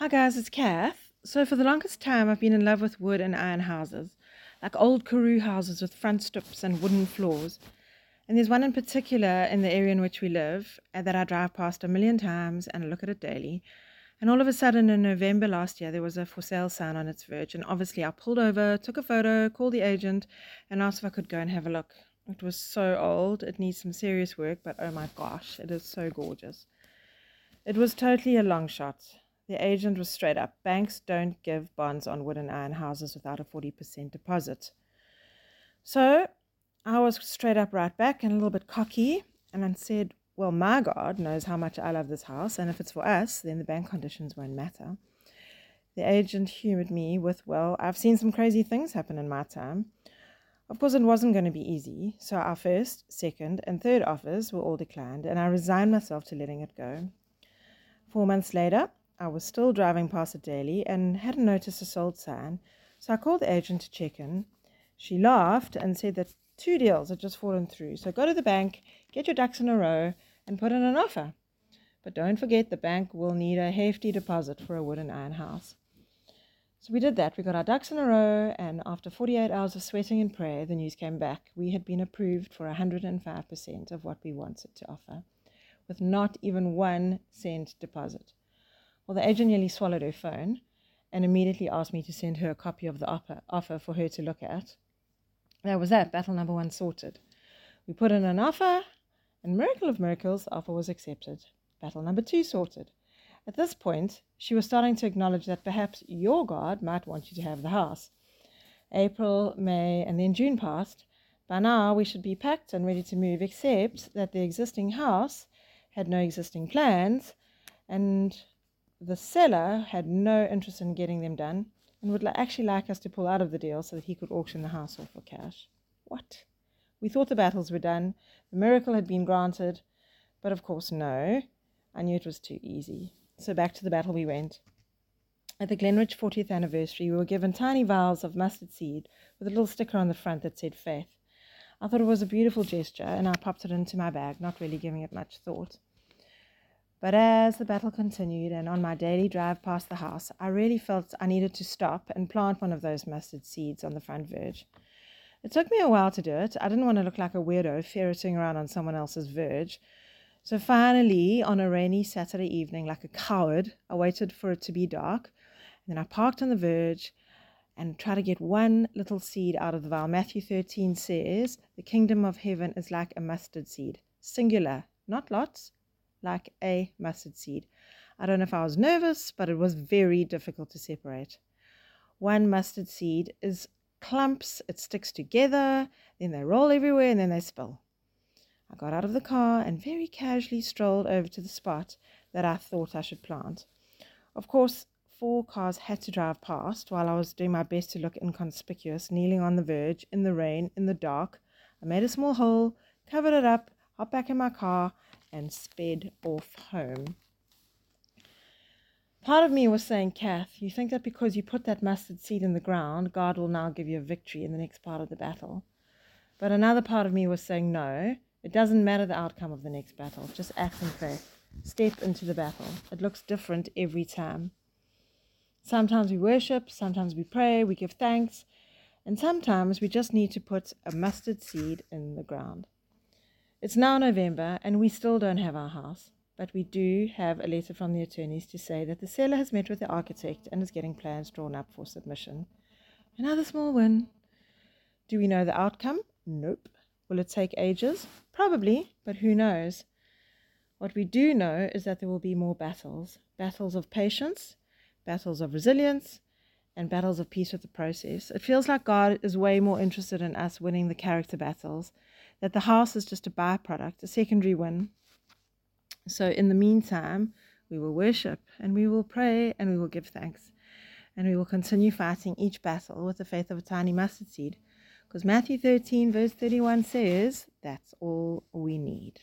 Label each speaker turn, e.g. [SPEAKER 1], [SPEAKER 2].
[SPEAKER 1] Hi guys, it's Kath. So for the longest time I've been in love with wood and iron houses, like old Karoo houses with front steps and wooden floors. And there's one in particular in the area in which we live uh, that I drive past a million times and look at it daily. And all of a sudden in November last year there was a for sale sign on its verge and obviously I pulled over, took a photo, called the agent and asked if I could go and have a look. It was so old, it needs some serious work, but oh my gosh, it is so gorgeous. It was totally a long shot. The agent was straight up. Banks don't give bonds on wood and iron houses without a 40% deposit. So I was straight up right back and a little bit cocky and I said, Well, my God knows how much I love this house, and if it's for us, then the bank conditions won't matter. The agent humored me with, Well, I've seen some crazy things happen in my time. Of course, it wasn't going to be easy, so our first, second, and third offers were all declined, and I resigned myself to letting it go. Four months later, I was still driving past it daily and hadn't noticed a sold sign, so I called the agent to check in. She laughed and said that two deals had just fallen through, so go to the bank, get your ducks in a row, and put in an offer. But don't forget the bank will need a hefty deposit for a wooden iron house. So we did that. We got our ducks in a row, and after 48 hours of sweating and prayer, the news came back. We had been approved for 105% of what we wanted to offer, with not even one cent deposit. Well, the agent nearly swallowed her phone and immediately asked me to send her a copy of the offer, for her to look at. That was that, battle number one sorted. We put in an offer, and miracle of miracles, the offer was accepted. Battle number two sorted. At this point, she was starting to acknowledge that perhaps your God might want you to have the house. April, May, and then June passed. By now, we should be packed and ready to move, except that the existing house had no existing plans, and the seller had no interest in getting them done and would actually like us to pull out of the deal so that he could auction the house off for cash. What? We thought the battles were done, the miracle had been granted, but of course, no. I knew it was too easy. So back to the battle we went. At the Glenridge 40th anniversary, we were given tiny vials of mustard seed with a little sticker on the front that said faith. I thought it was a beautiful gesture, and I popped it into my bag, not really giving it much thought. But as the battle continued, and on my daily drive past the house, I really felt I needed to stop and plant one of those mustard seeds on the front verge. It took me a while to do it. I didn't want to look like a weirdo ferreting around on someone else's verge. So finally, on a rainy Saturday evening, like a coward, I waited for it to be dark. And then I parked on the verge and tried to get one little seed out of the vial. Matthew 13 says, The kingdom of heaven is like a mustard seed, singular, not lots, like a mustard seed. I don't know if I was nervous, but it was very difficult to separate. One mustard seed is clumps, it sticks together, then they roll everywhere, and then they spill. I got out of the car and very casually strolled over to the spot that I thought I should plant. Of course, four cars had to drive past while I was doing my best to look inconspicuous, kneeling on the verge, in the rain, in the dark. I made a small hole, covered it up, hopped back in my car, and sped off home. Part of me was saying, Kath, you think that because you put that mustard seed in the ground, God will now give you a victory in the next part of the battle. But another part of me was saying, no, it doesn't matter the outcome of the next battle. Just act in faith. Step into the battle. It looks different every time. Sometimes we worship, sometimes we pray, we give thanks, and sometimes we just need to put a mustard seed in the ground. It's now November and we still don't have our house, but we do have a letter from the attorneys to say that the seller has met with the architect and is getting plans drawn up for submission. Another small win. Do we know the outcome? Nope. Will it take ages? Probably, but who knows? What we do know is that there will be more battles battles of patience, battles of resilience, and battles of peace with the process. It feels like God is way more interested in us winning the character battles that the house is just a byproduct, a secondary win. So, in the meantime, we will worship and we will pray and we will give thanks. And we will continue fighting each battle with the faith of a tiny mustard seed. Because Matthew 13, verse 31 says, that's all we need.